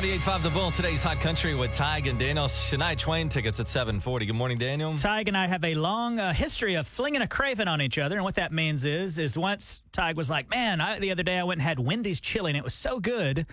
98.5 The Bull, today's Hot Country with Tig and Daniel. Shania Twain tickets at 740. Good morning, Daniel. Tig and I have a long uh, history of flinging a craving on each other, and what that means is, is once Tig was like, "Man, I, the other day I went and had Wendy's chili, and it was so good."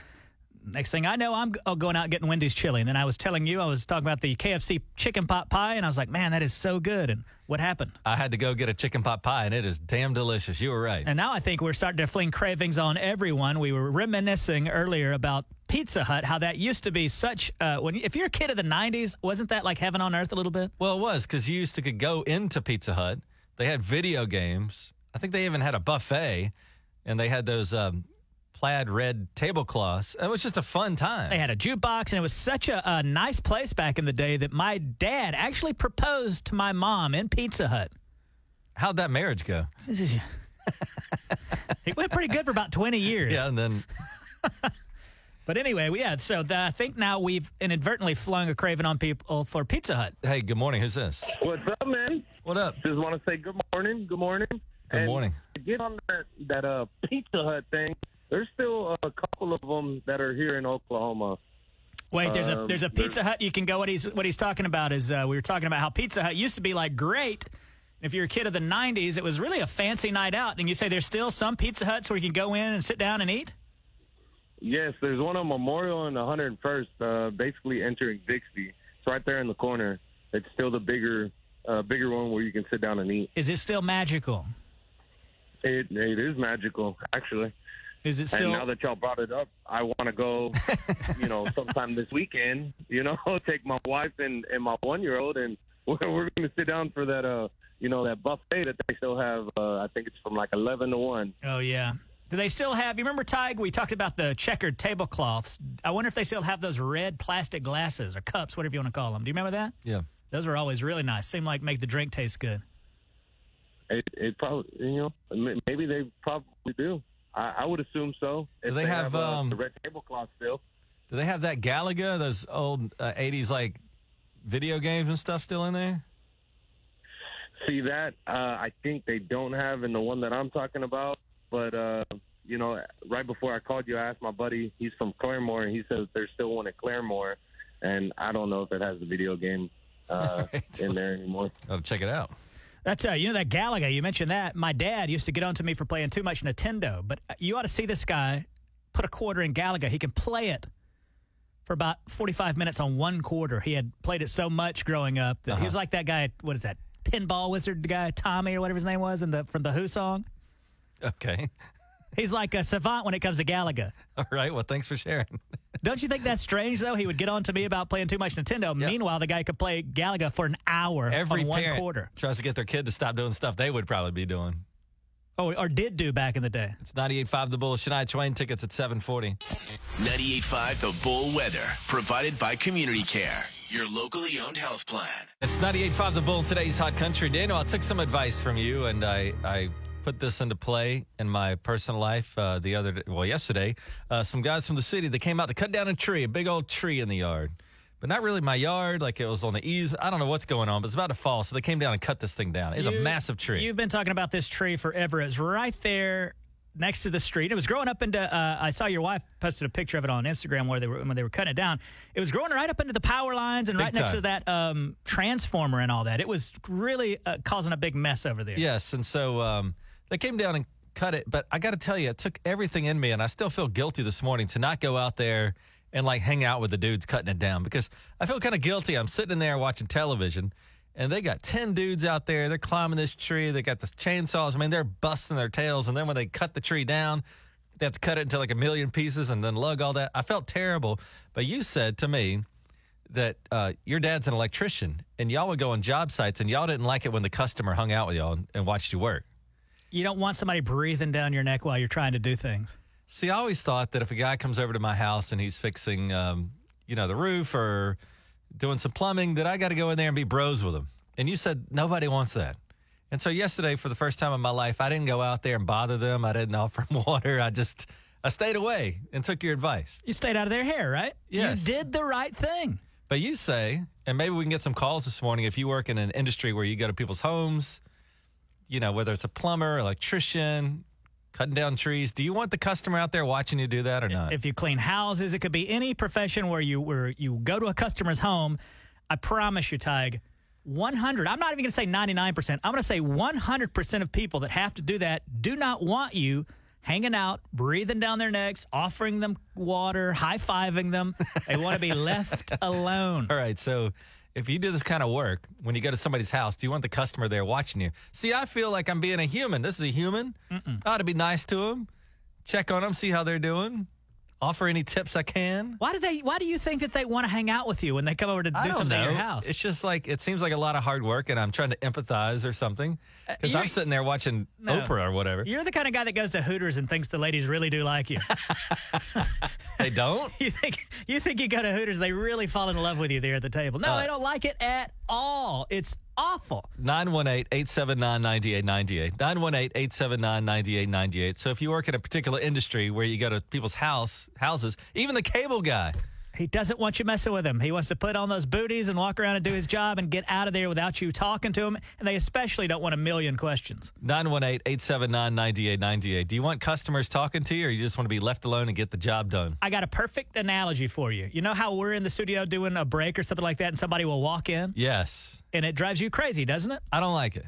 Next thing I know, I'm g- going out getting Wendy's chili, and then I was telling you I was talking about the KFC chicken pot pie, and I was like, "Man, that is so good." And what happened? I had to go get a chicken pot pie, and it is damn delicious. You were right. And now I think we're starting to fling cravings on everyone. We were reminiscing earlier about Pizza Hut, how that used to be such. Uh, when if you're a kid of the '90s, wasn't that like heaven on earth a little bit? Well, it was because you used to could go into Pizza Hut. They had video games. I think they even had a buffet, and they had those um, plaid red tablecloths. It was just a fun time. They had a jukebox, and it was such a, a nice place back in the day that my dad actually proposed to my mom in Pizza Hut. How'd that marriage go? it went pretty good for about 20 years. Yeah, and then But anyway, yeah, so the, I think now we've inadvertently flung a craving on people for Pizza Hut. hey, good morning. Who's this? What's up, man? What up? Just want to say good morning. Good morning. Good And morning. to Get on that that uh Pizza Hut thing. There's still a couple of them that are here in Oklahoma. Wait, there's a Um, there's a Pizza Hut you can go. What he's what he's talking about is uh, we were talking about how Pizza Hut used to be like great. If you're a kid of the '90s, it was really a fancy night out. And you say there's still some Pizza Huts where you can go in and sit down and eat. Yes, there's one on Memorial and 101st, uh, basically entering Bixby. It's right there in the corner. It's still the bigger uh, bigger one where you can sit down and eat. Is it still magical? It it is magical, actually. Is it still? and now that y'all brought it up, I want to go, you know, sometime this weekend. You know, take my wife and, and my one year old, and we're, we're going to sit down for that, uh, you know, that buffet that they still have. Uh, I think it's from like eleven to one. oh yeah. Do they still have? You remember Tig? We talked about the checkered tablecloths. I wonder if they still have those red plastic glasses or cups, whatever you want to call them. Do you remember that? Yeah. Those are always really nice. Seem like make the drink taste good. It, it probably, you know, maybe they probably do. I, I would assume so. If they have, uh, um, the red tablecloth still? Do they have that Galaga, those old uh, 80s like video games and stuff still in there? See that? Uh, I think they don't have in the one that I'm talking about. But uh, you know, right before I called you, I asked my buddy. He's from Claremore, and he says there's still one at Claremore, and I don't know if it has the video game uh, Right. in there anymore. I'll check it out. That's uh, you know that Galaga. You mentioned that. My dad used to get on to me for playing too much Nintendo, but uh, you ought to see this guy put a quarter in Galaga. He can play it for about forty-five minutes on one quarter. He had played it so much growing up that he was like that guy. What is that? Pinball wizard guy, Tommy or whatever his name was, in the from the Who song. Okay. He's like a savant when it comes to Galaga. All right. Well, thanks for sharing. Don't you think that's strange though? He would get on to me about playing too much Nintendo. Meanwhile, the guy could play Galaga for an hour Every on one quarter. tries to get their kid to stop doing stuff they would probably be doing. Oh, or did do back in the day. It's 98.5 The Bull. Shania Twain tickets at 740. 98.5 The Bull Weather, provided by Community Care, your locally owned health plan. It's 98.5 The Bull. Today's Hot Country. Daniel, I took some advice from you, and I, I put this into play in my personal life uh, the other day, well, yesterday. Uh, some guys from the city, they came out to cut down a tree, a big old tree in the yard. But not really my yard, like it was on the eaves. I don't know what's going on, but it's about to fall. So they came down and cut this thing down. It's a massive tree. You've been talking about this tree forever. It's right there next to the street. It was growing up into. Uh, I saw your wife posted a picture of it on Instagram where they were when they were cutting it down. It was growing right up into the power lines and Big right next to that um, transformer and all that. It was really uh, causing a big mess over there. Yes, and so um, they came down and cut it. But I got to tell you, it took everything in me, and I still feel guilty this morning to not go out there and like hang out with the dudes cutting it down because I feel kind of guilty. I'm sitting in there watching television, and they got ten dudes out there. They're climbing this tree. They got the chainsaws. I mean, they're busting their tails, and then when they cut the tree down. They have to cut it into like a million pieces and then lug all that. I felt terrible. But you said to me, that uh, your dad's an electrician and y'all would go on job sites and y'all didn't like it when the customer hung out with y'all and, and watched you work. You don't want somebody breathing down your neck while you're trying to do things. See, I always thought that if a guy comes over to my house and he's fixing, um, you know, the roof or doing some plumbing, that I got to go in there and be bros with him. And you said nobody wants that. And so yesterday, for the first time in my life, I didn't go out there and bother them. I didn't offer them water. I just, I stayed away and took your advice. You stayed out of their hair, right? Yes. You did the right thing. But you say, and maybe we can get some calls this morning if you work in an industry where you go to people's homes, you know, whether it's a plumber, electrician, cutting down trees. Do you want the customer out there watching you do that or not? If you clean houses, it could be any profession where you where you go to a customer's home. I promise you, Tig, 100. I'm not even going to say 99%. I'm going to say 100% of people that have to do that do not want you hanging out, breathing down their necks, offering them water, high fiving them. They want to be left alone. All right. So if you do this kind of work, when you go to somebody's house, do you want the customer there watching you? See, I feel like I'm being a human. This is a human. I ought to be nice to them, check on them, see how they're doing, offer any tips I can. Why do they? Why do you think that they want to hang out with you when they come over to do I don't something know. at your house? It's just like it seems like a lot of hard work, and I'm trying to empathize or something because you're- I'm sitting there watching No. Oprah or whatever. You're the kind of guy that goes to Hooters and thinks the ladies really do like you. They don't. you think you think you go to Hooters, they really fall in love with you there at the table. No, Uh, they don't like it at all. It's awful. 918-879-9898. 918-879-9898. So if you work in a particular industry where you go to people's house houses, even the cable guy, He doesn't want you messing with him. He wants to put on those booties and walk around and do his job and get out of there without you talking to him. And they especially don't want a million questions. 918-879-9898. Do you want customers talking to you or you just want to be left alone and get the job done? I got a perfect analogy for you. You know how we're in the studio doing a break or something like that, and somebody will walk in, Yes. and it drives you crazy, doesn't it? I don't like it.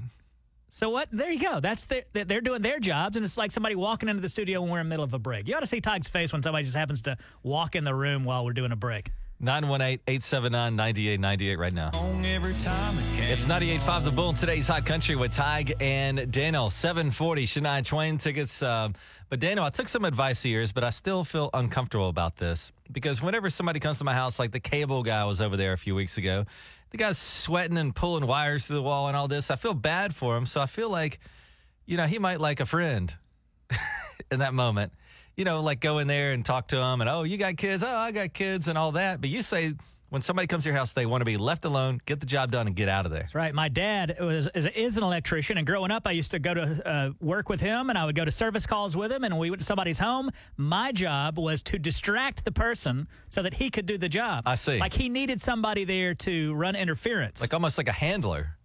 So what? There you go. That's their, they're doing their jobs, and it's like somebody walking into the studio when we're in the middle of a break. You ought to see Tig's face when somebody just happens to walk in the room while we're doing a break. 918-879-9898 right now. It's 98.5 The Bull, today's Hot Country with Tig and Daniel. 740 Shania Twain tickets. Um, but Daniel, I took some advice of yours, but I still feel uncomfortable about this because whenever somebody comes to my house, like the cable guy was over there a few weeks ago, the guy's sweating and pulling wires through the wall and all this. I feel bad for him. So I feel like, you know, he might like a friend in that moment. You know, like go in there and talk to him and, oh, you got kids? Oh, I got kids and all that. But you say when somebody comes to your house, they want to be left alone, get the job done, and get out of there. That's right. My dad was is, is an electrician, and growing up, I used to go to uh, work with him, and I would go to service calls with him, and we went to somebody's home. My job was to distract the person so that he could do the job. I see. Like he needed somebody there to run interference. Like almost like a handler.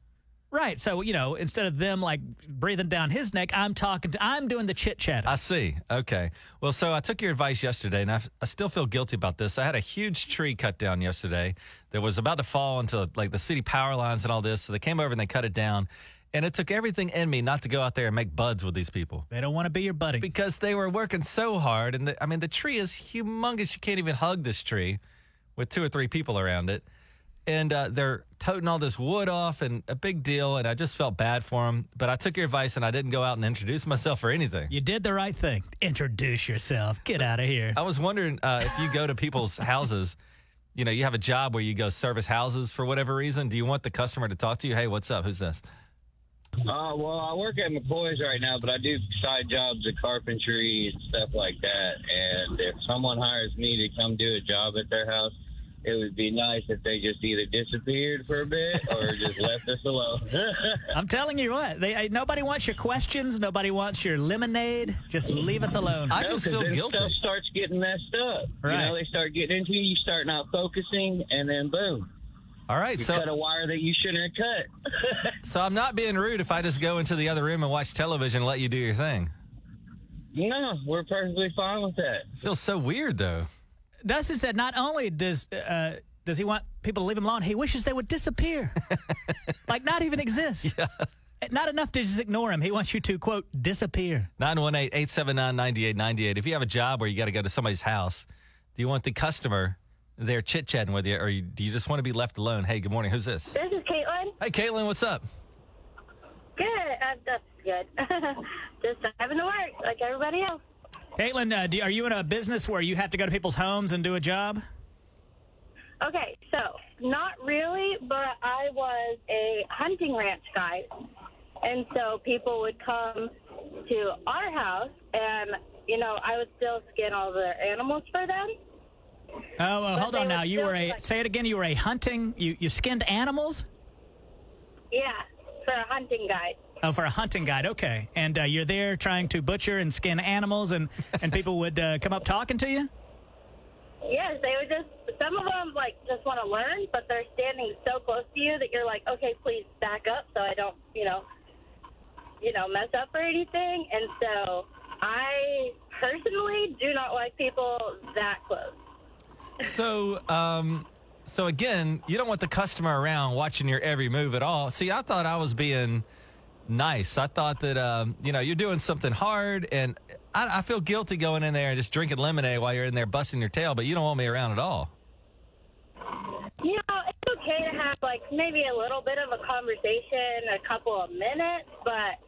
Right. So you know, instead of them like breathing down his neck, I'm talking to, I'm doing the chit chat. I see. Okay. Well, so I took your advice yesterday, and I, I still feel guilty about this. I had a huge tree cut down yesterday that was about to fall into like the city power lines and all this. So they came over and they cut it down. And it took everything in me not to go out there and make buds with these people They don't want to be your buddy. because they were working so hard. And the, I mean, the tree is humongous. You can't even hug this tree with two or three people around it. And uh, they're toting all this wood off and a big deal. And I just felt bad for them. But I took your advice and I didn't go out and introduce myself or anything. you did the right thing. Introduce yourself. Get out of here. I was wondering uh, if you go to people's houses, you know, you have a job where you go service houses for whatever reason. Do you want the customer to talk to you? Hey, what's up? Who's this? Uh, well, I work at McCoy's right now, but I do side jobs of carpentry and stuff like that. And if someone hires me to come do a job at their house, it would be nice if they just either disappeared for a bit or just left us alone. I'm telling you what. They uh, nobody wants your questions. Nobody wants your lemonade. Just leave us alone. I No, just 'cause feel then guilty. Stuff starts getting messed up. Right. You know, they start getting into you. You start not focusing, and then boom, All right, you so cut a wire that you shouldn't have cut. so I'm not being rude if I just go into the other room and watch television and let you do your thing. no, we're perfectly fine with that. It feels so weird though. Dustin said not only does uh, does he want people to leave him alone, he wishes they would disappear, like not even exist. Not enough to just ignore him. He wants you to quote disappear. 918-879-9898. If you have a job where you got to go to somebody's house, do you want the customer there chit-chatting with you or do you just want to be left alone? Hey, good morning. Who's this? This is Caitlin. Hey, Caitlin, what's up? Good. Uh, that's good. Just having to work like everybody else. Caitlin, uh, do, are you in a business where you have to go to people's homes and do a job? Okay, so not really, but I was a hunting ranch guide. And so people would come to our house and, you know, I would still skin all the animals for them. Oh, well, hold on now. You were a like- say it again. You were a hunting. You you skinned animals. Yeah, for a hunting guide. Oh, for a hunting guide. Okay, and uh, you're there trying to butcher and skin animals, and and people would uh, come up talking to you. Yes, they would just, some of them, like, just want to learn, but they're standing so close to you that you're like, okay, please back up so I don't, you know, you know, mess up or anything. And so I personally do not like people that close. So, um, so again, you don't want the customer around watching your every move at all. See, I thought I was being nice. I thought that um, you know you're doing something hard, and I, I feel guilty going in there and just drinking lemonade while you're in there busting your tail. But you don't want me around at all. You know, it's okay to have like maybe a little bit of a conversation, a couple of minutes, but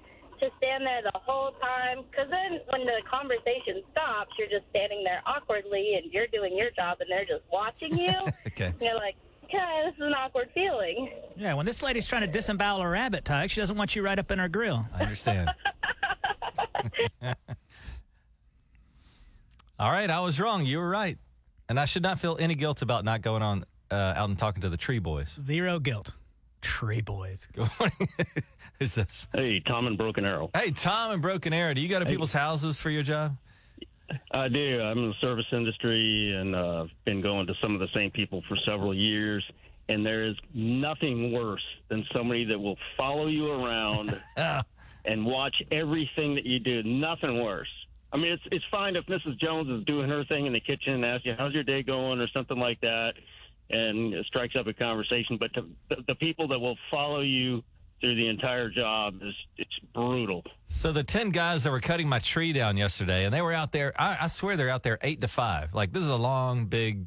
to stand there the whole time, because then when the conversation stops, you're just standing there awkwardly and you're doing your job and they're just watching you. Okay. And you're like, yeah, this is an awkward feeling. Yeah, when this lady's trying to disembowel a rabbit, Ty, she doesn't want you right up in her grill. I understand. all right, I was wrong. You were right, and I should not feel any guilt about not going on uh, out and talking to the tree boys. Zero guilt. Tree boys. Good morning. Who's this? Hey, Tom and Broken Arrow. Hey, Tom and Broken Arrow. Do you go to people's houses for your job? I do. I'm in the service industry and uh, I've been going to some of the same people for several years. And there is nothing worse than somebody that will follow you around and watch everything that you do. Nothing worse. I mean, it's it's fine if Mrs. Jones is doing her thing in the kitchen and asks you, "How's your day going?" or something like that, and strikes up a conversation. But to, the, the people that will follow you through the entire job is it's brutal. So the ten guys that were cutting my tree down yesterday, and they were out there. I, I swear they're out there eight to five. Like this is a long, big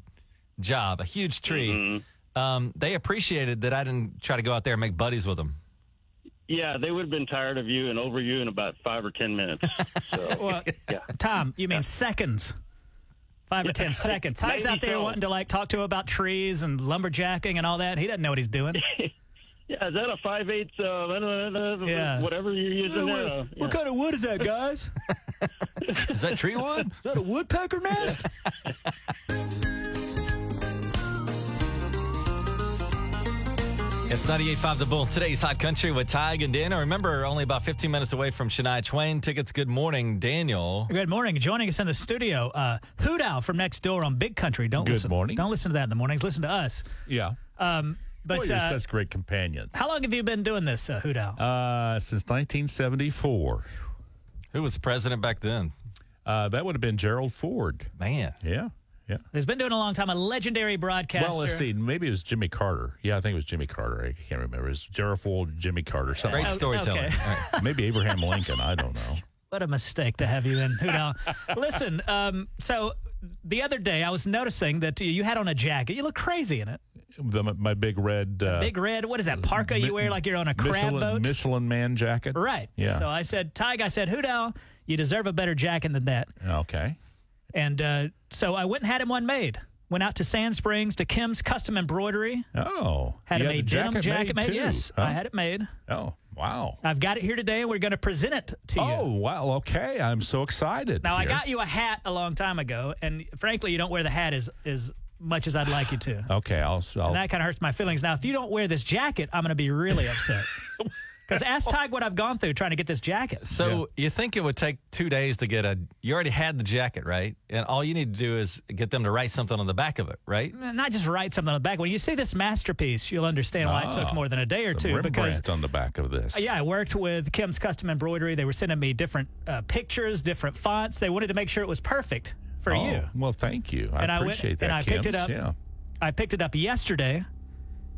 job, a huge tree. Um, they appreciated that I didn't try to go out there and make buddies with them. Yeah, they would have been tired of you and over you in about five or ten minutes. So, Well, yeah. Tom, you mean seconds? Five or ten seconds. Ty's Maybe out there so. wanting to like talk to him about trees and lumberjacking and all that. He doesn't know what he's doing. Yeah, is that a five eighths? Uh, Yeah. whatever you're using there. uh, yeah. kind of wood is that, guys? Is that tree wood? Is that a woodpecker nest? It's 98.5 The Bull. Today's Hot Country with Tig and Dan. Remember, only about 15 minutes away from Shania Twain. Tickets, good morning, Daniel. Good morning. Joining us in the studio, uh, Hoot Owl from next door on Big Country. Don't Good listen. morning. Don't listen to that in the mornings. Listen to us. Yeah. Um, but Boy, you're uh, such great companions. how long have you been doing this, uh, Hoot Owl? Uh, since 1974. Who was president back then? Uh, that would have been Gerald Ford. Man. Yeah. Yeah. He's been doing a long time. A legendary broadcaster. Well, let's see. Maybe it was Jimmy Carter. Yeah, I think it was Jimmy Carter. I can't remember. It was Gerald Ford, Jimmy Carter, something. Great storytelling. okay. All right. Maybe Abraham Lincoln. I don't know. What a mistake to have you in Hoot Owl. Listen, um, so the other day I was noticing that you had on a jacket. You look crazy in it. The, my big red. Uh, Big red. What is that parka you wear like you're on a crab Michelin, boat? Michelin man jacket. Right. Yeah. So I said, Tig, I said, Owl, you deserve a better jacket than that. Okay. And uh, so I went and had him one made. Went out to Sand Springs to Kim's Custom Embroidery. Oh. Had a made denim jacket made. too, Yes, huh? I had it made. Oh, wow. I've got it here today, and we're going to present it to you. Oh, wow. Okay. I'm so excited. Now I got you a hat a long time ago, and frankly, you don't wear the hat as as much as I'd like you to. Okay. I'll. I'll And that kind of hurts my feelings. Now, if you don't wear this jacket, I'm going to be really upset. Because ask Tig what I've gone through trying to get this jacket. So you think it would take two days to get a? You already had the jacket, right? And all you need to do is get them to write something on the back of it, right? Not just write something on the back. When you see this masterpiece, you'll understand why it took Ah, more than a day or some two. Rembrandt Because on the back of this. yeah, I worked with Kim's Custom Embroidery. They were sending me different uh, pictures, different fonts. They wanted to make sure it was perfect for oh, you. Well, thank you. I And I went- appreciate that. and I picked it Kims. up. Yeah. I picked it up yesterday,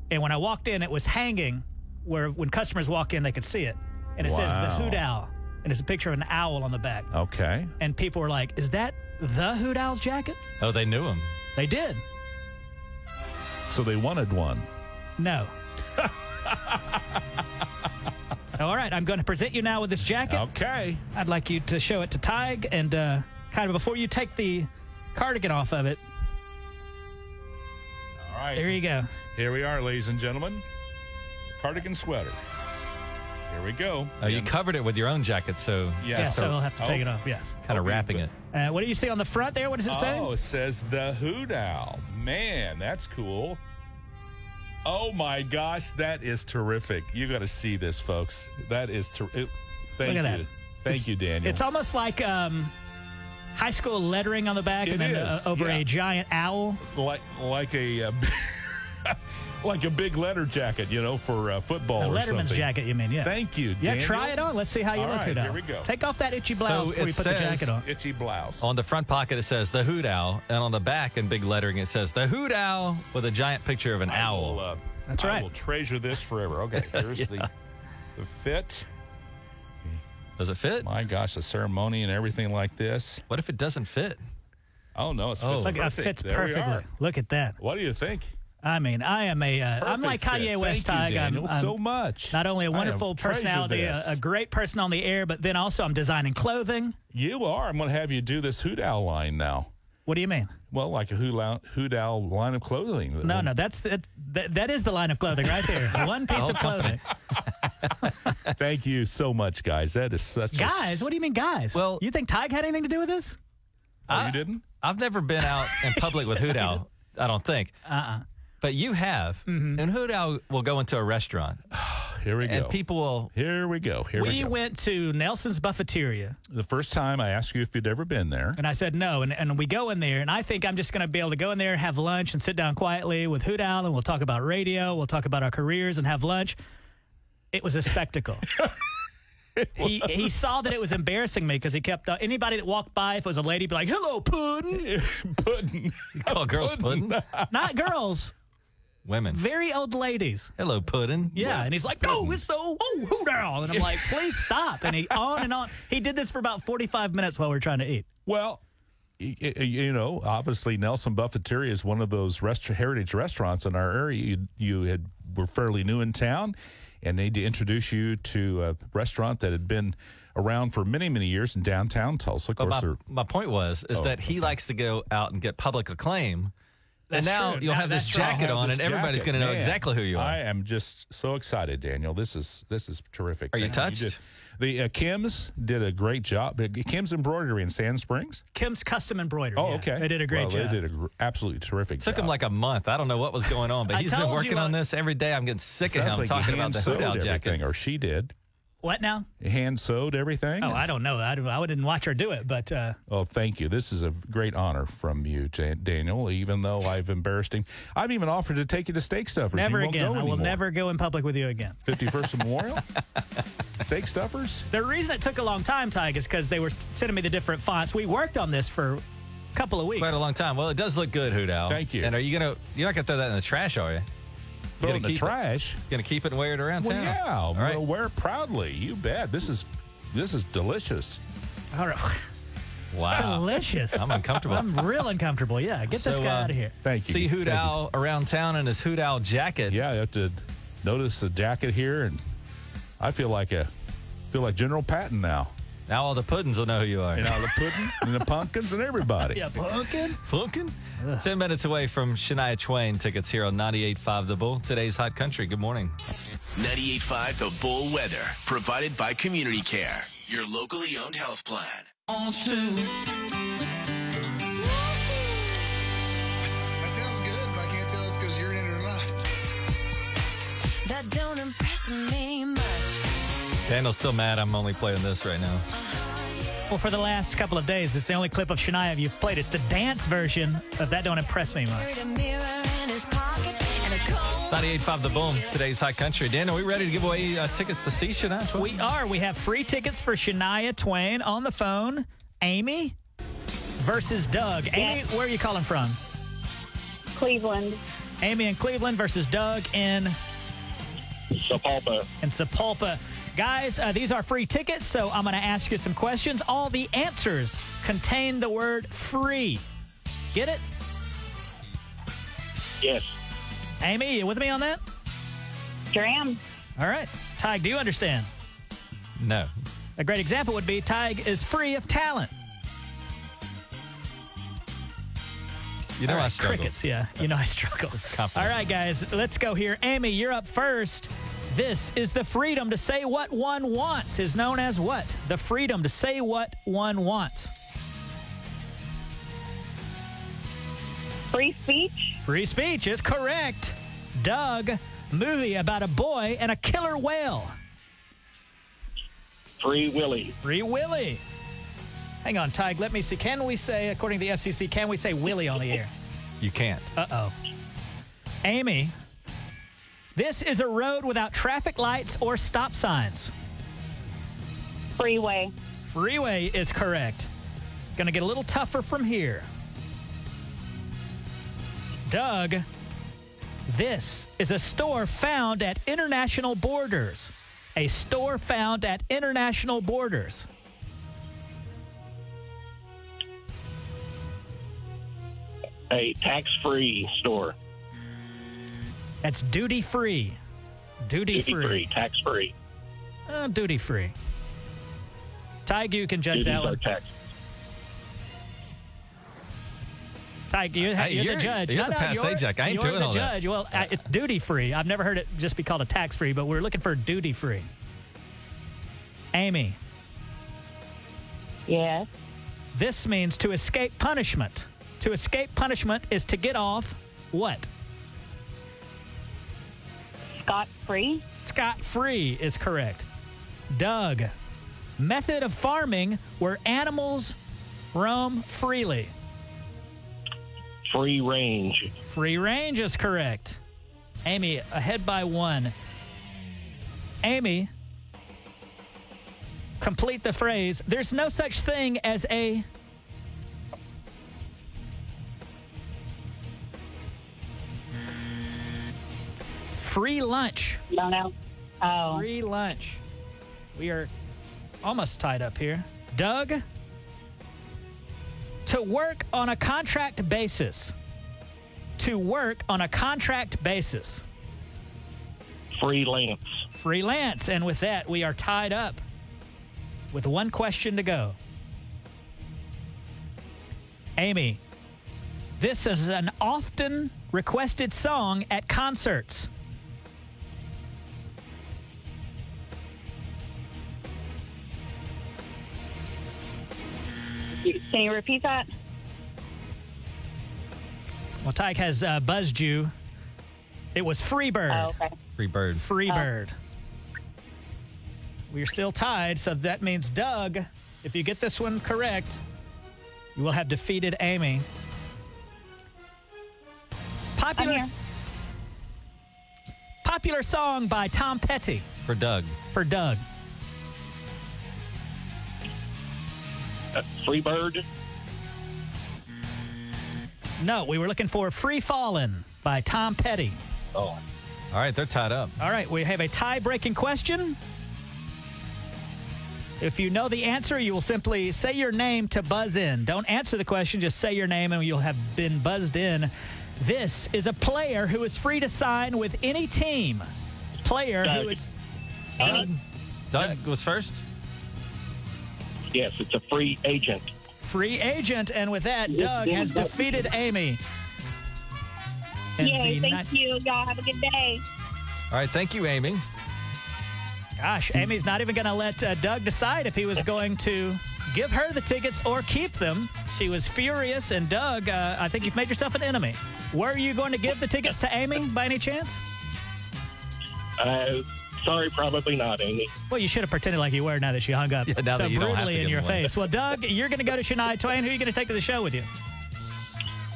and when I walked in, it was hanging where when customers walk in, they could see it. And it says the Wow. Hoot Owl, and it's a picture of an owl on the back. Okay. And people were like, "Is that the Hoot Owl's jacket?" Oh, they knew him. They did. So they wanted one. No. so, all right, I'm going to present you now with this jacket. Okay. I'd like you to show it to Tig, and uh, kind of before you take the cardigan off of it, All right. there you go. Here we are, ladies and gentlemen. Cardigan sweater. Here we go. Oh, you And- covered it with your own jacket, so Yeah, Yeah, so so- I'll have to oh. take it off. Yes. kind of Okay, wrapping good. it. Uh, what do you see on the front there? What does it say? Oh, it says the Hoot Owl. Man, that's cool. Oh my gosh, that is terrific. You got to see this, folks. That is terrific. Thank Look at you. that. Thank It's- you, Daniel. It's almost like um, high school lettering on the back, It and then is, uh, over yeah. a giant owl. like like a uh, like a big letter jacket, you know, for uh, football A or Letterman's something. jacket, you mean? Yeah. Thank you. Yeah, Daniel. try it on. Let's see how you All look, right, Hoot Owl. here we go. Take off that itchy blouse So before you put the jacket on. Itchy blouse. On the front pocket, it says the Hoot Owl, and on the back, in big lettering, it says the Hoot Owl with a giant picture of an I owl. will, uh, That's I right. will treasure this forever. Okay, here's the, the fit. Does it fit? My gosh, the ceremony and everything like this. What if it doesn't fit? Oh no, it's Oh. fits Look, it fits There perfectly. Look at that. What do you think? I mean, I am a. Uh, I'm like Perfect fit. Kanye West. Thank Tig. you, I'm- I'm so much. Not only a wonderful personality, a, a great person on the air, but then also I'm designing clothing. You are. I'm going to have you do this hoot owl line now. What do you mean? Well, like a hoot owl, line of clothing. No, no, that's that, that. That is the line of clothing right there. One piece of clothing. Thank you so much, guys. That is such a Guys, what do you mean, guys? Well- you think Tig had anything to do with this? Oh, you didn't? I've never been out in public with Hoot Owl. I don't think. Uh-uh. But you have. Mm-hmm. And Hoot Owl will go into a restaurant, Here we go. and people will. Here we go. Here we, go. We go. went to Nelson's Buffeteria, the first time I asked you if you'd ever been there. and I said no. And, and we go in there, and I think I'm just going to be able to go in there, have lunch, and sit down quietly with Hoot Owl, and we'll talk about radio, we'll talk about our careers, and have lunch. It was a spectacle. he he saw that it was embarrassing me because he kept uh, anybody that walked by, if it was a lady, be like, "Hello, puddin." Pudding. You call girls pudding? Not girls, Women. very old ladies. Hello, pudding. Yeah, and he's like, "Oh, it's so oh Hoot now?" and I'm like, "Please stop!" And he on and on. He did this for about 45 minutes while we are trying to eat. Well, y- y- you know, obviously Nelson Buffeteria is one of those rest- heritage restaurants in our area. You, you had were fairly new in town, and they to introduce you to a restaurant that had been around for many, many years in downtown Tulsa. Of But course, my, they're- my point was is Oh, that he likes to go out and get public acclaim. That's and now true. you'll Now have this jacket have on, this and everybody's jacket. going to know Man, exactly who you are. I am just so excited, Daniel. This is this is terrific. Are you Thank touched? did- the uh, Kim's did a great job. Kim's Embroidery in Sand Springs. Kim's Custom Embroidery. Oh, yeah. okay. They did a great well, job. They did a gr- absolutely terrific Took job. him like a month. I don't know what was going on, but he's been working on this every day. I'm getting sick of him like talking about the hand-sewed Hoot Owl everything, jacket. or she did. What now? Hand sewed everything. Oh, I don't know. I, don't, I didn't watch her do it, but uh, Oh, thank you. This is a great honor from you, Jan- Daniel. Even though I've embarrassed him, I've even offered to take you to Steak Stuffers. never You won't again. Go I will never go in public with you again. 51st Memorial. Steak Stuffers. The reason it took a long time, Tig, is because they were sending me the different fonts. We worked on this for a couple of weeks. Quite a long time. Well, it does look good, Hoot Owl. Thank you. And are you gonna? You're not gonna throw that in the trash, are you? Throw it in the keep it? trash. Gonna keep it and wear it around Well, town? yeah. All right. Well, wear it proudly. You bet. This is this is delicious. All right. wow. Delicious. I'm uncomfortable. I'm real uncomfortable. Yeah, get this guy uh, out of here. Thank you. See Hoot Thank you. Owl around town in his Hoot Owl jacket. Yeah, you have to notice the jacket here, and I feel like a feel like General Patton now. Now all the puddings will know who you are. You know, the pudding and the pumpkins and everybody. Yeah, pumpkin. Funkin'? 10 minutes away from Shania Twain tickets here on 98.5 The Bull. Today's Hot Country. Good morning. 98.5 The Bull Weather, provided by Community Care, your locally owned health plan. That sounds good, but I can't tell it's because you're in it or not. That don't impress me much. Daniel's still mad I'm only playing this right now. Well, for the last couple of days, it's the only clip of Shania you've played. It's the dance version of That Don't Impress Me Much. Carried a mirror in his pocket and a cold 98.5 The Bull. Today's Hot Country. Dan, are we ready to give away uh, tickets to see Shania Twain? We are. We have free tickets for Shania Twain on the phone. Amy versus Doug. Amy, where are you calling from? Cleveland. Amy in Cleveland versus Doug in Sapulpa. in Sapulpa. Guys, uh, these are free tickets, so I'm going to ask you some questions. All the answers contain the word free. Get it? Yes. Amy, you with me on that? Sure am. All right. Tig, do you understand? No. A great example would be Tig is free of talent. You know All I struggle. crickets, yeah. You know I struggle. All right, guys, let's go here. Amy, you're up first. This is the freedom to say what one wants, is known as what? The freedom to say what one wants. Free speech. Free speech is correct. Doug, movie about a boy and a killer whale. Free Willy. Free Willy. Hang on, Tig, let me see. Can we say, according to the FCC, can we say Willie on the air? You can't. Uh oh. Amy, This is a road without traffic lights or stop signs. Freeway. Freeway is correct. Going to get a little tougher from here. Doug, this is a store found at international borders. A store found at international borders. A tax-free store. That's duty free. Duty, free. Duty-free, tax-free. Uh, duty free. Tig, you can judge Duties that are one. tax. Tig, you're, Hey, you're, you're- the judge. you're the passe you're- Jack. I ain't you're doing the all that. judge. Well, uh, it's duty free. I've never heard it just be called a tax free, but we're looking for duty free. Amy, Yes. this means to escape punishment. To escape punishment is to get off what? Scot free. Scot free is correct. Doug, method of farming where animals roam freely. Free range. Free range is correct. Amy, ahead by one. Amy, complete the phrase. There's no such thing as a. Free lunch. No, no. Oh. Free lunch. We are almost tied up here. Doug, to work on a contract basis. To work on a contract basis. Freelance. Freelance. And with that, we are tied up with one question to go. Amy, this is an often requested song at concerts. Can you repeat that? Well, Tyke has uh, buzzed you. It was Freebird. Oh, okay. Free bird. Freebird. We're still tied, so that means Doug, if you get this one correct, you will have defeated Amy. Popular, I'm here. popular song by Tom Petty For Doug. for Doug. Uh, free bird. No, we were looking for Free Fallin' by Tom Petty. Oh. All right, they're tied up. All right, we have a tie breaking question. If you know the answer, you will simply say your name to buzz in. Don't answer the question, just say your name and you'll have been buzzed in. This is a player who is free to sign with any team. Player who Doug. Doug? Doug was first. Yes, it's a free agent. free agent, and with that, Doug has defeated Amy. In Yay, thank ni- you. Y'all have a good day. All right, thank you, Amy. Gosh, Amy's not even going to let uh, Doug decide if he was going to give her the tickets or keep them. She was furious, and Doug, uh, I think you've made yourself an enemy. Were you going to give the tickets to Amy by any chance? Uh, sorry, probably not, Amy. Well, you should have pretended like you were now that she hung up Yeah, now so that you don't have to brutally in your face. Well, Doug, you're going to go to Shania Twain. Who are you going to take to the show with you?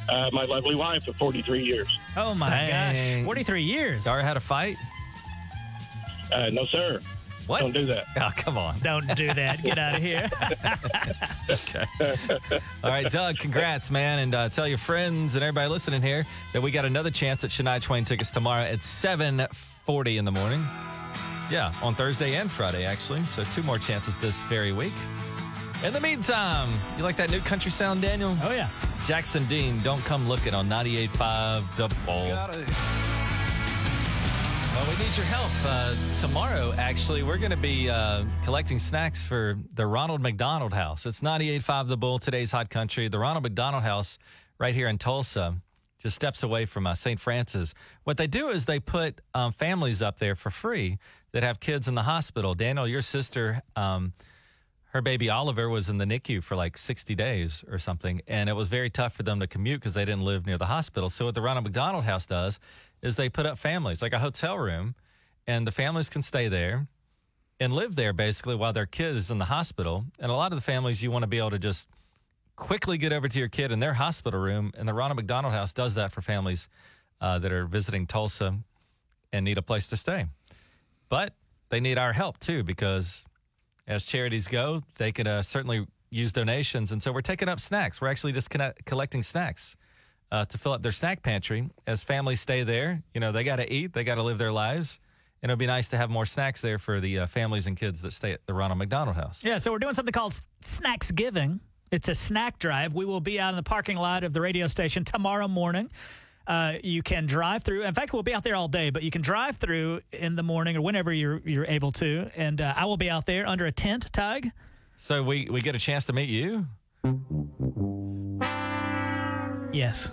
Uh, my lovely wife of 43 years. Oh, my Dang. gosh. 43 years. Dara had a fight. Uh, no, sir. What? Don't do that. Oh, come on. Don't do that. Get out of here. Okay. All right, Doug, congrats, man. And uh, tell your friends and everybody listening here that we got another chance at Shania Twain tickets tomorrow at 7.40 in the morning. Yeah, on Thursday and Friday, actually. So two more chances this very week. In the meantime, you like that new country sound, Daniel? Oh, yeah. Jackson Dean, Don't Come Looking on 98.5 The Bull. Well, we need your help. Uh, tomorrow, actually, we're going to be uh, collecting snacks for the Ronald McDonald House. It's 98.5 The Bull, today's hot country. The Ronald McDonald House right here in Tulsa, just steps away from uh, St. Francis. What they do is they put um, families up there for free that have kids in the hospital. Daniel, your sister, um, her baby Oliver was in the NICU for like 60 days or something, and it was very tough for them to commute because they didn't live near the hospital. So, what the Ronald McDonald House does is they put up families, like a hotel room, and the families can stay there and live there basically while their kid is in the hospital. And a lot of the families, you want to be able to just quickly get over to your kid in their hospital room, and the Ronald McDonald House does that for families uh, that are visiting Tulsa. and need a place to stay. But they need our help too because as charities go, they can uh, certainly use donations. And so we're taking up snacks. We're actually just connect- collecting snacks uh, to fill up their snack pantry. As families stay there, you know, they got to eat, they got to live their lives. And it'd be nice to have more snacks there for the uh, families and kids that stay at the Ronald McDonald House. Yeah, so we're doing something called Snacks Giving. It's a snack drive. We will be out in the parking lot of the radio station tomorrow morning. Uh, you can drive through. In fact, we'll be out there all day, but you can drive through in the morning or whenever you're you're able to. And uh, I will be out there under a tent, Tug. So we, we get a chance to meet you. Yes.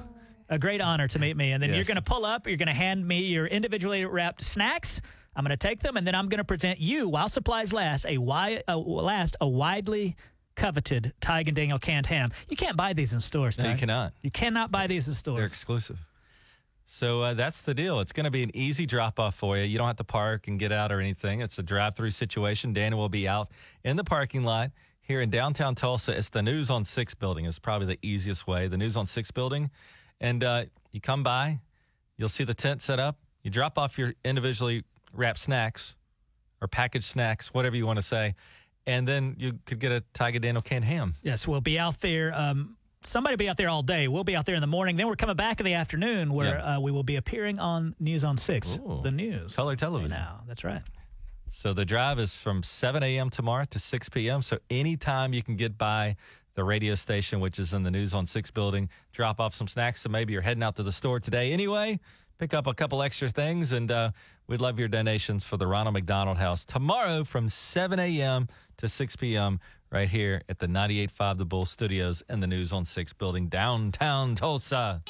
A great honor to meet me. And then Yes. you're going to pull up, you're going to hand me your individually wrapped snacks. I'm going to take them, and then I'm going to present you, while supplies last, a, wi- a last a widely coveted Tig and Daniel canned ham. You can't buy these in stores. No, you cannot. You cannot buy these in stores. They're exclusive. So uh, that's the deal. It's going to be an easy drop off for you. You don't have to park and get out or anything. It's a drive through situation. Daniel will be out in the parking lot here in downtown Tulsa. It's the News on Six building. It's probably the easiest way. The News on Six building, and uh, you come by, you'll see the tent set up. You drop off your individually wrapped snacks or packaged snacks, whatever you want to say, and then you could get a Tiger Daniel canned ham. Yes, we'll be out there. Um, somebody be out there all day. We'll be out there in the morning. Then we're coming back in the afternoon where Yeah. uh, we will be appearing on News on 6, Ooh. the news. Color television. Now, that's right. So the drive is from 7 a.m. tomorrow to 6 p.m. So anytime you can get by the radio station, which is in the News on 6 building, drop off some snacks. So maybe you're heading out to the store today anyway. Pick up a couple extra things, and uh, we'd love your donations for the Ronald McDonald House tomorrow from 7 a.m. to 6 p.m. right here at the 98.5 The Bull Studios in the News on 6 building downtown Tulsa.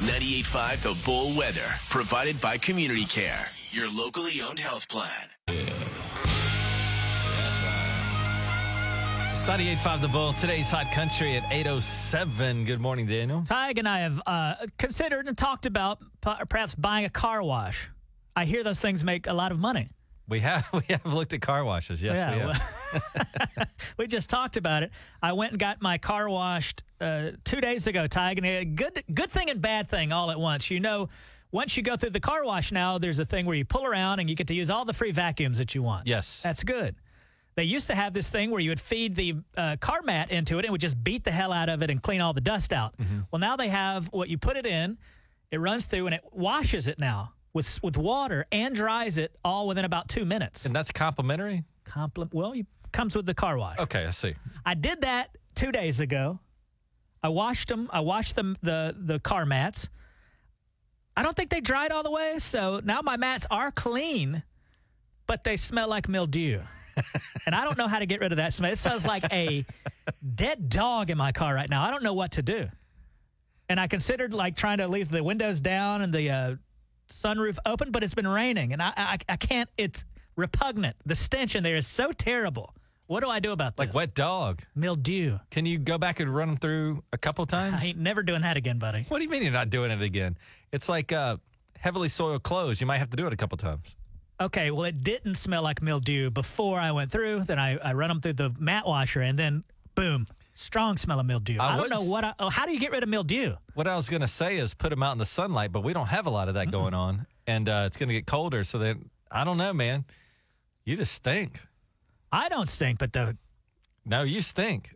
98.5 The Bull Weather, provided by Community Care, your locally owned health plan. It's 98.5 The Bull. Today's Hot Country at 8.07. Good morning, Daniel. Tig and I have uh, considered and talked about p- perhaps buying a car wash. I hear those things make a lot of money. We have we have looked at car washes. Yes, we Yeah, have. We just talked about it. I went and got my car washed uh, two days ago, Tig, and a good good thing and bad thing all at once. You know, once you go through the car wash now, there's a thing where you pull around and you get to use all the free vacuums that you want. Yes. That's good. They used to have this thing where you would feed the uh, car mat into it and it would just beat the hell out of it and clean all the dust out. Mm-hmm. Well, now they have what you put it in, it runs through and it washes it now with with water and dries it all within about two minutes. And that's complimentary? Compli- well, it comes with the car wash. Okay, I see. I did that two days ago. I washed them. I washed them the the car mats. I don't think they dried all the way, so now my mats are clean, but they smell like mildew. and I don't know how to get rid of that smell. It smells like a dead dog in my car right now. I don't know what to do. And I considered like trying to leave the windows down and the uh, sunroof open, but it's been raining, and I, I I can't. It's repugnant. The stench in there is so terrible. What do I do about this? Like wet dog. mildew. Can you go back and run them through a couple times? I ain't never doing that again, buddy. what do you mean you're not doing it again? It's like uh, heavily soiled clothes. You might have to do it a couple times. Okay, well, it didn't smell like mildew before I went through. Then I, I run them through the mat washer, and then boom, strong smell of mildew. I I, don't know what. I, oh, how do you get rid of mildew? What I was going to say is put them out in the sunlight, but we don't have a lot of that going on. And uh, it's going to get colder. So then, I don't know, man. You just stink. I don't stink, but the No, you stink.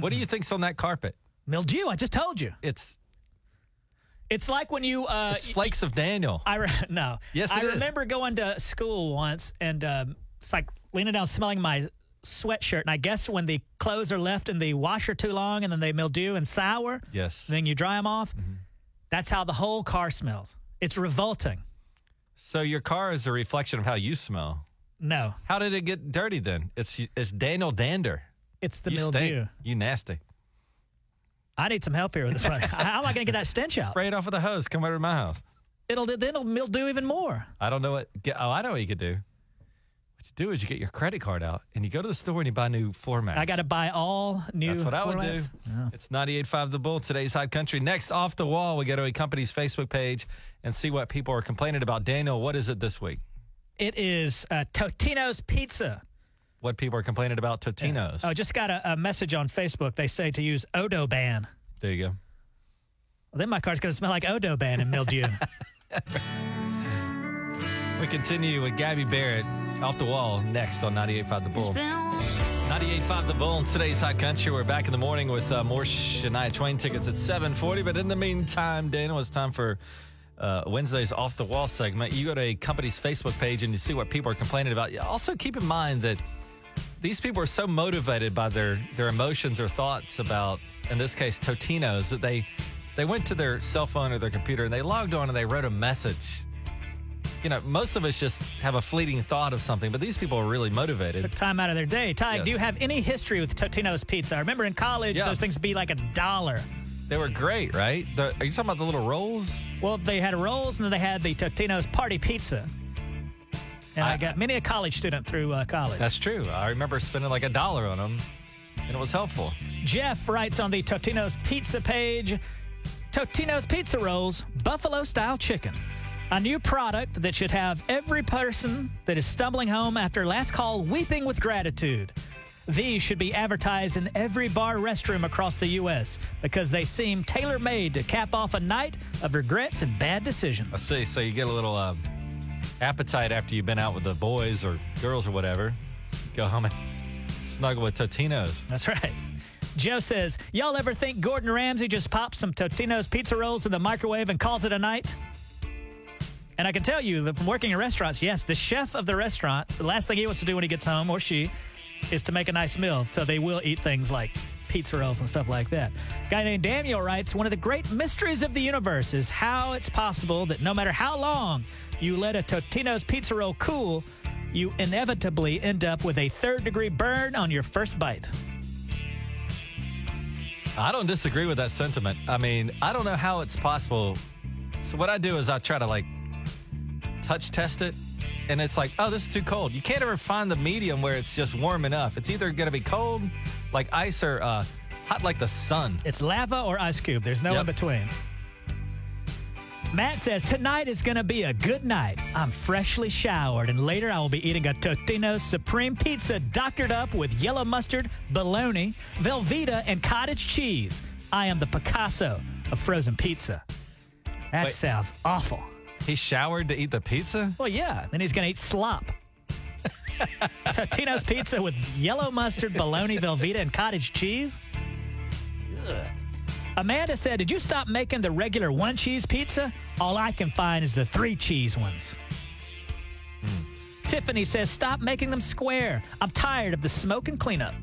What do you think's on that carpet? mildew. I just told you. It's It's like when you. Uh, it's flakes of Daniel. I re- no. Yes, I is. remember going to school once, and um, it's like leaning down, smelling my sweatshirt. And I guess when the clothes are left in the washer too long, and then they mildew and sour, Yes. then you dry them off. Mm-hmm. That's how the whole car smells. It's revolting. So your car is a reflection of how you smell. No, How did it get dirty then? It's it's Daniel Dander. it's the you mildew. stink. You nasty. I need some help here with this one. How am I going to get that stench out? Spray it off with a hose. Come over to my house. It'll then it'll mildew even more. I don't know what. Get, oh, I know what you could do. What you do is you get your credit card out and you go to the store and you buy new floor mats. I got to buy all new. That's what I would do. formats. Yeah. It's 98.5 The Bull, today's Hot Country. Next, off the wall, we go to a company's Facebook page and see what people are complaining about. Daniel, what is it this week? It is uh, Totino's Pizza. What people are complaining about Totino's. Oh, just got a, a message on Facebook. They say to use Odoban. There you go. Well, then my car's going to smell like Odoban and mildew. We continue with Gabby Barrett off the wall next on 98.5 The Bull. 98.5 The Bull today's Hot Country. We're back in the morning with uh, more Shania Twain tickets at 740. But in the meantime, Daniel, it's time for uh, Wednesday's Off the Wall segment. You go to a company's Facebook page and you see what people are complaining about. Also, keep in mind that these people are so motivated by their, their emotions or thoughts about, in this case, Totinos, that they, they went to their cell phone or their computer and they logged on and they wrote a message you know, most of us just have a fleeting thought of something, but these people are really motivated. Took time out of their day. Ty, Yes. do you have any history with Totino's Pizza? I remember in college, Yeah. those things would be like a dollar. They were great, right? The, are you talking about the little rolls? Well, they had rolls and then they had the Totino's Party Pizza. And I, I- got many a college student through uh, college. That's true. I remember spending like a dollar on them, and it was helpful. Jeff writes on the Totino's Pizza page Totino's Pizza Rolls, Buffalo style chicken. A new product that should have every person that is stumbling home after last call weeping with gratitude. These should be advertised in every bar restroom across the U.S. because they seem tailor made to cap off a night of regrets and bad decisions. I see. So you get a little uh, appetite after you've been out with the boys or girls or whatever. Go home and snuggle with Totino's. That's right. Joe says, Y'all ever think Gordon Ramsay just pops some Totino's pizza rolls in the microwave and calls it a night? And I can tell you that from working in restaurants, yes, the chef of the restaurant, the last thing he wants to do when he gets home, or she, is to make a nice meal. So they will eat things like pizza rolls and stuff like that. guy named Daniel writes, One of the great mysteries of the universe is how it's possible that no matter how long you let a Totino's pizza roll cool, you inevitably end up with a third degree burn on your first bite. I don't disagree with that sentiment. I mean, I don't know how it's possible. So what I do is I try to like touch test it, and it's like, oh, this is too cold. You can't ever find the medium where it's just warm enough. It's either going to be cold, like ice, or uh, hot like the sun. It's lava or ice cube. There's no Yep. in between. Matt says, Tonight is going to be a good night. I'm freshly showered, and later I will be eating a Totino's Supreme Pizza doctored up with yellow mustard, bologna, Velveeta, and cottage cheese. I am the Picasso of frozen pizza. That Wait. sounds awful. He showered to eat the pizza. Well, yeah. Then he's going to eat slop. Totino's pizza with yellow mustard, bologna, Velveeta, and cottage cheese. Ugh. Amanda said, Did you stop making the regular one cheese pizza? All I can find is the three cheese ones. Hmm. Tiffany says, Stop making them square. I'm tired of the smoke and cleanup.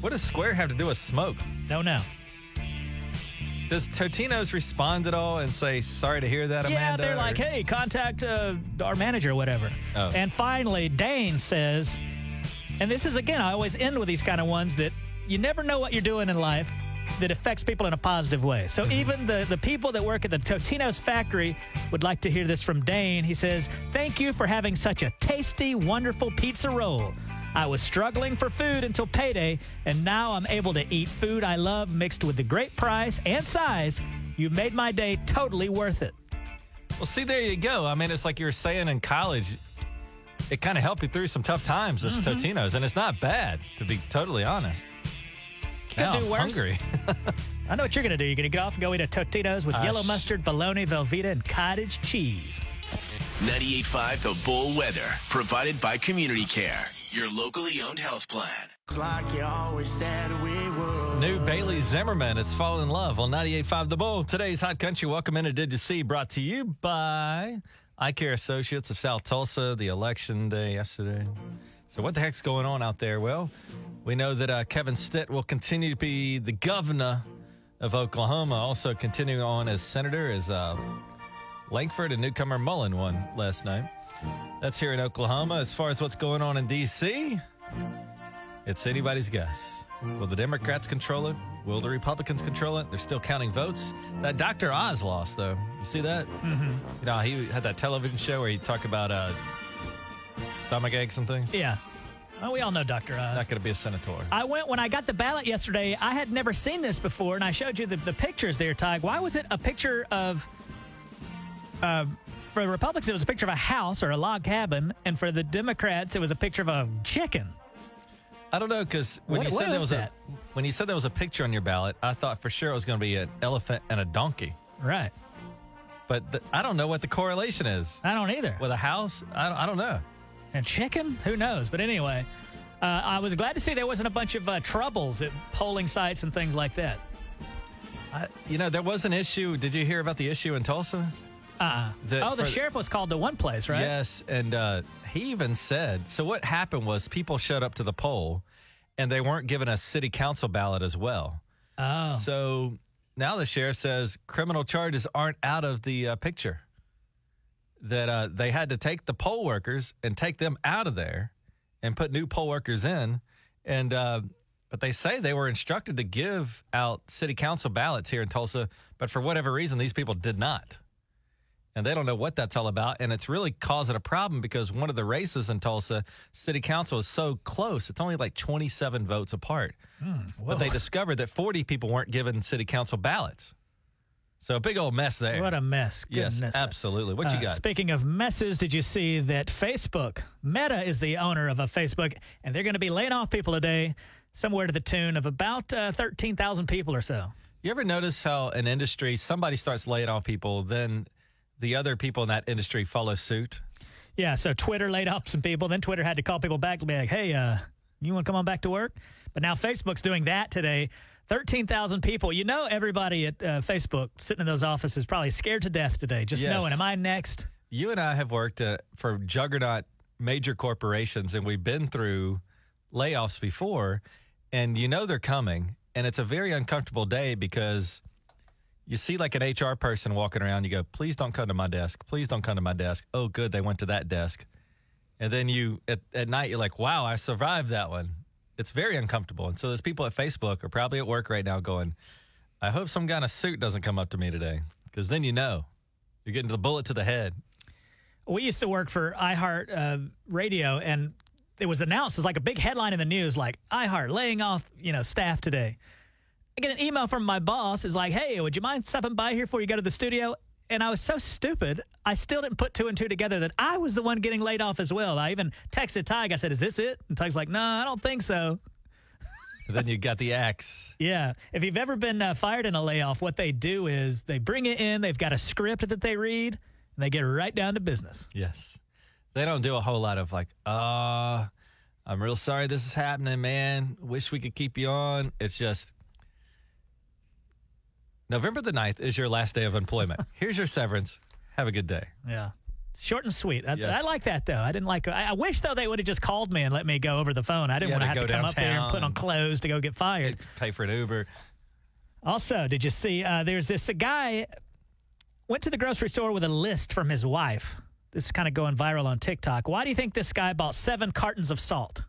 What does square have to do with smoke? Don't know. Does Totino's respond at all and say sorry to hear that, yeah, Amanda? they're like, hey, contact uh, our manager or whatever. Oh. And finally, Dane says, and this is again, I always end with these kind of ones that you never know what you're doing in life that affects people in a positive way. So Mm-hmm. even the, the people that work at the Totino's factory would like to hear this from Dane. He says, Thank you for having such a tasty, wonderful pizza roll. I was struggling for food until payday, and now I'm able to eat food I love mixed with the great price and size. You made my day totally worth it. Well, see, there you go. I mean, it's like you were saying in college. It kind of helped you through some tough times, this Mm-hmm. Totino's, and it's not bad, to be totally honest. Could Now do I'm worse. hungry. I know what you're going to do. You're going to get off and go eat a Totino's with Uh, yellow mustard, bologna, Velveeta, and cottage cheese. 98.5 The Bull Weather, provided by Community Care, your locally owned health plan. Like you always said we would. New Bailey Zimmerman, It's Fall in Love on 98.5 The Bull. Today's Hot Country Welcome into Did You See? Brought to you by Eye Care Associates of South Tulsa, the election day yesterday. So, what the heck's going on out there? Well, we know that uh, Kevin Stitt will continue to be the governor of Oklahoma, also continuing on as senator as uh, Lankford and newcomer Mullin won last night. That's here in Oklahoma. As far as what's going on in D.C., it's anybody's guess. Will the Democrats control it? Will the Republicans control it? They're still counting votes. That Dr. Oz lost, though. You see that? Mm-hmm. You know, he had that television show where he talked about uh, stomach aches and things. Yeah. Well, we all know Dr. Oz. Not going to be a senator. I went when I got the ballot yesterday. I had never seen this before, and I showed you the, the pictures there, Tig. Why was it a picture of? Uh, for the Republicans, it was a picture of a house or a log cabin, and for the Democrats, it was a picture of a chicken. I don't know because when What- you what said there is was that? a when you said there was a picture on your ballot, I thought for sure it was going to be an elephant and a donkey. Right. But th- I don't know what the correlation is. I don't either. With a house, I don't, I don't know. And chicken? Who knows? But anyway, uh, I was glad to see there wasn't a bunch of uh, troubles at polling sites and things like that. I, you know, there was an issue. Did you hear about the issue in Tulsa? Uh-uh. The- oh, the sheriff was called to one place, right? Yes, and uh, he even said so. What happened was people showed up to the poll, and they weren't given a city council ballot as well. Oh. So now the sheriff says criminal charges aren't out of the uh, picture. That uh, they had to take the poll workers and take them out of there, and put new poll workers in, and uh, but they say they were instructed to give out city council ballots here in Tulsa, but for whatever reason these people did not and they don't know what that's all about. And it's really causing a problem because one of the races in Tulsa, city council is so close. It's only like 27 votes apart. but they discovered that 40 people weren't given city council ballots. So a big old mess there. What a mess. yes, absolutely. What you Uh, got? Speaking of messes, did you see that Facebook, Meta is the owner of a Facebook, and they're going to be laying off people today, somewhere to the tune of about uh, 13,000 people or so. you ever notice how an industry, somebody starts laying off people, then the other people in that industry follow suit? Yeah, so Twitter laid off some people. Then Twitter had to call people back to be like, hey, uh, you want to come on back to work? But now Facebook's doing that today. 13,000 people. You know, everybody at uh, Facebook sitting in those offices probably scared to death today, just Yes. knowing, am I next? You and I have worked uh, for juggernaut major corporations, and we've been through layoffs before, and you know they're coming. And it's a very uncomfortable day because you see like an HR person walking around, you go, please don't come to my desk. Please don't come to my desk. Oh, good, they went to that desk. And then you, at, at night, you're like, wow, I survived that one. It's very uncomfortable. And so those people at Facebook are probably at work right now going, I hope some in a suit doesn't come up to me today. Because then you know you're getting the bullet to the head. We used to work for iHeart uh, Radio, and it was announced as like a big headline in the news, like iHeart laying off, you know, staff today. I get an email from my boss. Is like, hey, would you mind stopping by here before you go to the studio? And I was so stupid, I still didn't put two and two together that I was the one getting laid off as well. I even texted Tig. I said, "Is this it?" And Tig's like, "No, I don't think so." Then you got the axe. Yeah. If you've ever been uh, fired in a layoff, what they do is they bring it in. They've got a script that they read, and they get right down to business. Yes. They don't do a whole lot of like, uh, I'm real sorry this is happening, man. Wish we could keep you on. It's just November the 9th is your last day of employment. Here's your severance. Have a good day. Yeah. Short and sweet. I, Yes. I like that though. I didn't like. I, I wish though they would have just called me and let me go over the phone. I didn't want to have to come up there and put on clothes to go get fired. Pay for an Uber. Also, did you see? Uh, there's this a guy went to the grocery store with a list from his wife. This is kind of going viral on TikTok. Why do you think this guy bought seven cartons of salt?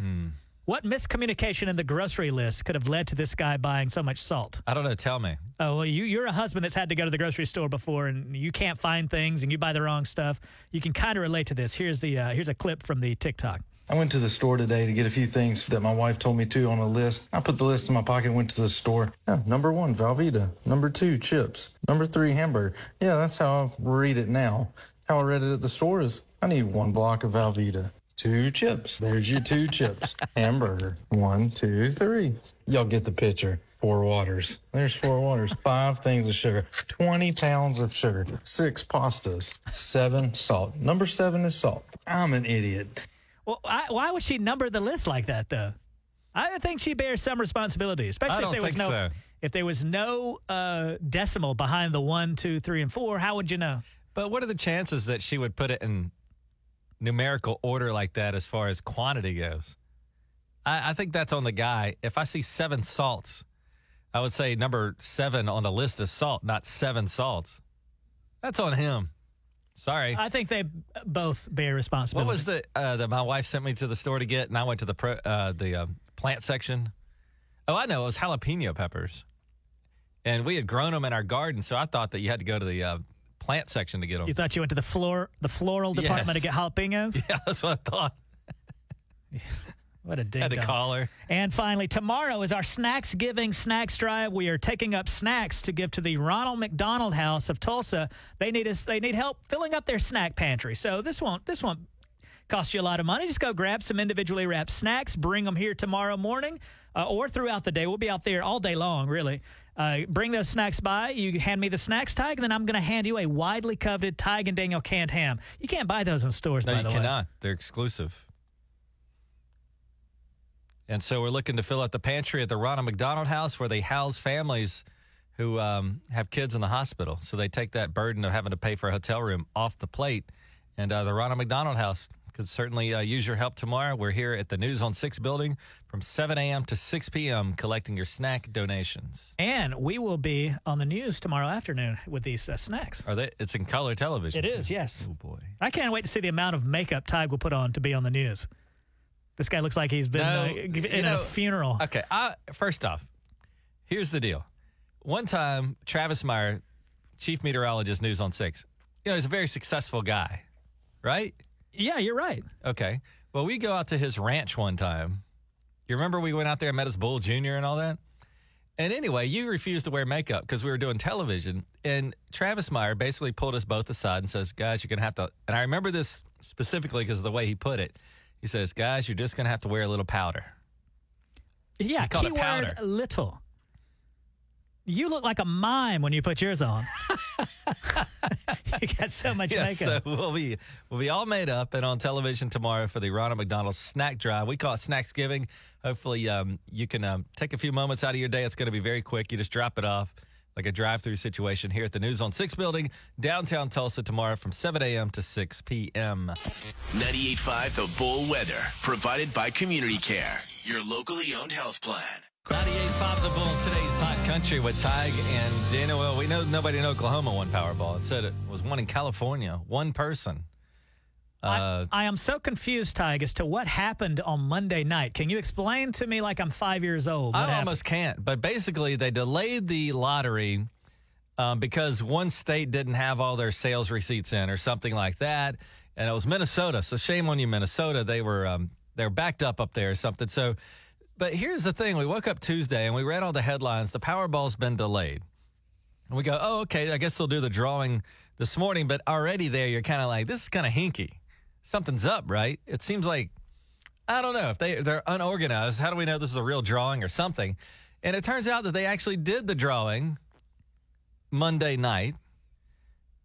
Hmm. What miscommunication in the grocery list could have led to this guy buying so much salt? I don't know. Tell me. Oh, well, you, you're a husband that's had to go to the grocery store before and you can't find things and you buy the wrong stuff. You can kind of relate to this. Here's the uh, here's a clip from the TikTok. I went to the store today to get a few things that my wife told me to on a list. I put the list in my pocket, went to the store. Yeah, number one, Velveeta. Number two, chips. Number three, hamburger. Yeah, that's how I read it now. How I read it at the store is I need one block of Velveeta. Two chips. There's your two chips. Hamburger. One, two, three. Y'all get the picture. Four waters. There's four waters. Five things of sugar. 20 pounds of sugar. Six pastas. Seven salt. Number seven is salt. I'm an idiot. Well, I, why would she number the list like that though? I think she bears some responsibility, especially if there was no so. if there was no uh, decimal behind the one, two, three, and four. How would you know? But what are the chances that she would put it in numerical order like that as far as quantity goes? I, I think that's on the guy. If I see seven salts, I would say number seven on the list is salt, not seven salts. That's on him. Sorry. I think they both bear responsibility. What was the uh, that my wife sent me to the store to get, and I went to the pro, uh, the uh, plant section. Oh, I know it was jalapeno peppers, and we had grown them in our garden, so I thought that you had to go to the uh, plant section to get them. You thought you went to the floor, the floral department to get jalapenos? Yeah, that's what I thought. What a ding Had to call her. And finally, tomorrow is our Snacks Giving Snacks Drive. We are taking up snacks to give to the Ronald McDonald House of Tulsa. They need us. They need help filling up their snack pantry. So this won't. This won't cost you a lot of money. Just go grab some individually wrapped snacks. Bring them here tomorrow morning uh, or throughout the day. We'll be out there all day long, really. Uh, bring those snacks by. You hand me the snacks tag, and then I'm going to hand you a widely coveted Tig and Daniel canned ham. You can't buy those in stores, No, by you the way. cannot. They're exclusive. And so we're looking to fill out the pantry at the Ronald McDonald House where they house families who um, have kids in the hospital. So they take that burden of having to pay for a hotel room off the plate. And uh, the Ronald McDonald House could certainly uh, use your help tomorrow. We're here at the News on 6 building from 7 a.m. to 6 p.m. collecting your snack donations. And we will be on the news tomorrow afternoon with these uh, snacks. Are they? It's in color television. It too. is, yes. Oh boy. I can't wait to see the amount of makeup Tig will put on to be on the news. This guy looks like he's been No, uh, in know- a funeral. Okay. I, first off, here's the deal. One time, Travis Meyer, chief meteorologist, News on Six, you know, he's a very successful guy, right? Yeah, you're right. Okay. Well, we go out to his ranch one time. You remember we went out there and met his bull junior and all that? And anyway, you refused to wear makeup because we were doing television. And Travis Meyer basically pulled us both aside and says, Guys, you're going to have to. And I remember this specifically because of the way he put it. He says, Guys, you're just going to have to wear a little powder. Yeah, He called it keyword powder. little. You look like a mime when you put yours on. you got so much Yeah, makeup. so we'll be we'll be all made up and on television tomorrow for the Ronald McDonald Snack Drive. We call it Snacksgiving. Hopefully, um, you can um, take a few moments out of your day. It's going to be very quick. You just drop it off like a drive-through situation here at the News on Six building, downtown Tulsa tomorrow from 7 a.m. to 6 p.m. 98.5 The Bull Weather, provided by Community Care, your locally owned health plan. 98.5 The Bull, today's hot country with Tig and Dana. Well, we know nobody in Oklahoma won Powerball. It said it was one in California, one person. Uh, I am so confused, Tig, as to what happened on Monday night. Can you explain to me like I'm five years old? I happened? almost can't. But basically, they delayed the lottery um, because one state didn't have all their sales receipts in, or something like that. And it was Minnesota. So shame on you, Minnesota. They were um, they were backed up up there or something. So, but here's the thing: we woke up Tuesday and we read all the headlines. The Powerball's been delayed, and we go, "Oh, okay. I guess they'll do the drawing this morning." But already there, you're kind of like, "This is kind of hinky. Something's up, right?" It seems like I don't know if they they're unorganized. How do we know this is a real drawing or something? And it turns out that they actually did the drawing Monday night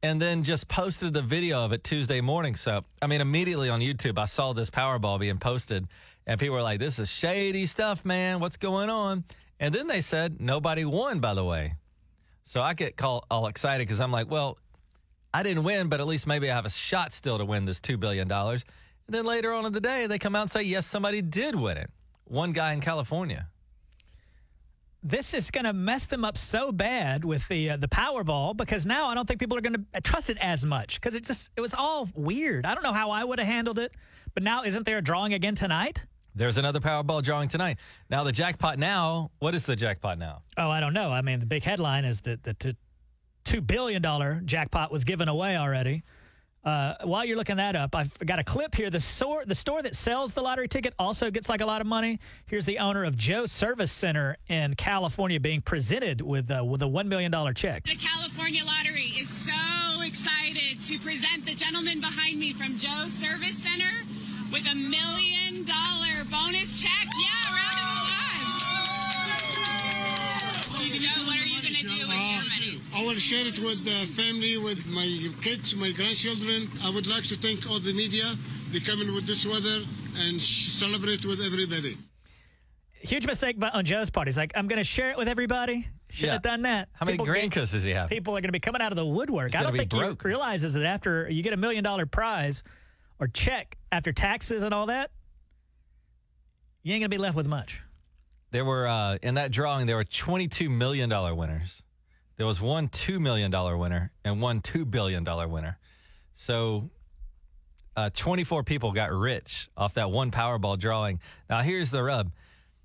and then just posted the video of it Tuesday morning. So, I mean, immediately on YouTube, I saw this Powerball being posted and people were like, this is shady stuff, man. What's going on? And then they said nobody won, by the way. So I get call, all excited because I'm like, well, I didn't win, but at least maybe I have a shot still to win this $2 billion. And then later on in the day, they come out and say, yes, somebody did win it. One guy in California. this is going to mess them up so bad with the uh, the Powerball because now I don't think people are going to trust it as much because it just it was all weird. I don't know how I would have handled it, but now isn't there a drawing again tonight? There's another Powerball drawing tonight. Now, the jackpot now, what is the jackpot now? Oh, I don't know. I mean, the big headline is that the t- two billion dollar jackpot was given away already. Uh, while you're looking that up, I've got a clip here. The store, the store that sells the lottery ticket also gets like a lot of money. Here's the owner of Joe Service Center in California being presented with uh, with a one million dollar check. The California Lottery is so excited to present the gentleman behind me from Joe's Service Center with a million dollar bonus check. Yeah, round of applause. Joe, what are you going to do with your uh, money? I will share it with the family, with my kids, my grandchildren. I would like to thank all the media. They come in with this weather and celebrate with everybody. Huge mistake by- on Joe's part. He's like, I'm going to share it with everybody. Should Yeah. have done that. How many People get- grandkids does he have? People are going to be coming out of the woodwork. He's I don't think broke. he realizes that after you get a million dollar prize or check after taxes and all that, you ain't to be left with much. There were, uh, in that drawing, there were $22 million winners. There was one $2 million winner and one $2 billion winner. So uh, 24 people got rich off that one Powerball drawing. Now, here's the rub.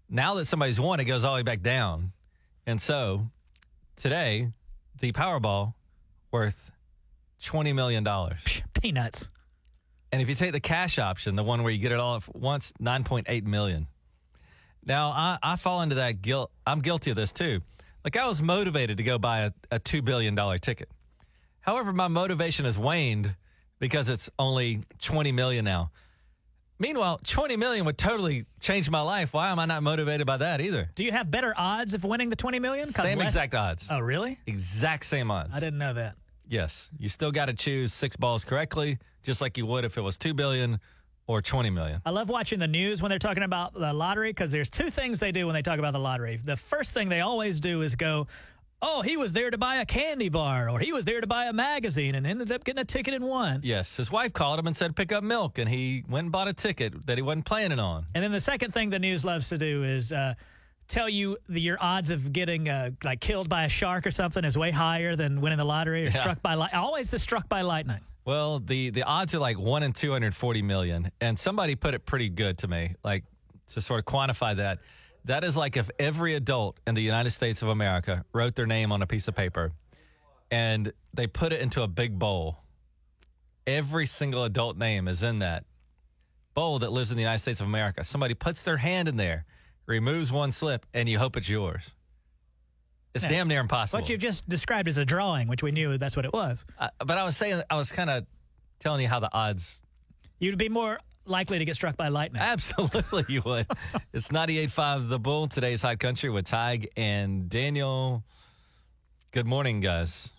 Now that somebody's won, it goes all the way back down. And so today, the Powerball worth $20 million. Peanuts. And if you take the cash option, the one where you get it all at once, 9.8 million. Now, I, I fall into that guilt. I'm guilty of this too. Like I was motivated to go buy a, a $2 billion ticket. However, my motivation has waned because it's only 20 million now. Meanwhile, 20 million would totally change my life. Why am I not motivated by that either? Do you have better odds of winning the 20 million? Same less- exact odds. Oh, really? Exact same odds. I didn't know that. Yes. You still got to choose six balls correctly, just like you would if it was 2 billion or 20 million. I love watching the news when they're talking about the lottery because there's two things they do when they talk about the lottery. The first thing they always do is go, Oh, he was there to buy a candy bar, or he was there to buy a magazine and ended up getting a ticket and won. Yes. His wife called him and said, pick up milk. And he went and bought a ticket that he wasn't planning on. And then the second thing the news loves to do is uh, tell you the, your odds of getting uh, like killed by a shark or something is way higher than winning the lottery or Yeah. struck by light. Always the struck by lightning. Well, the the odds are like one in two hundred forty million, and somebody put it pretty good to me, like to sort of quantify that. That is like if every adult in the United States of America wrote their name on a piece of paper, and they put it into a big bowl. Every single adult name is in that bowl that lives in the United States of America. Somebody puts their hand in there, removes one slip, and you hope it's yours. It's Yeah. damn near impossible. What you've just described as a drawing, which we knew that's what it was. Uh, but I was saying, I was kind of telling you how the odds. You'd be more likely to get struck by lightning. Absolutely, you would. it's 98.5 The Bull, today's Hot Country with Tig and Daniel. Good morning, guys.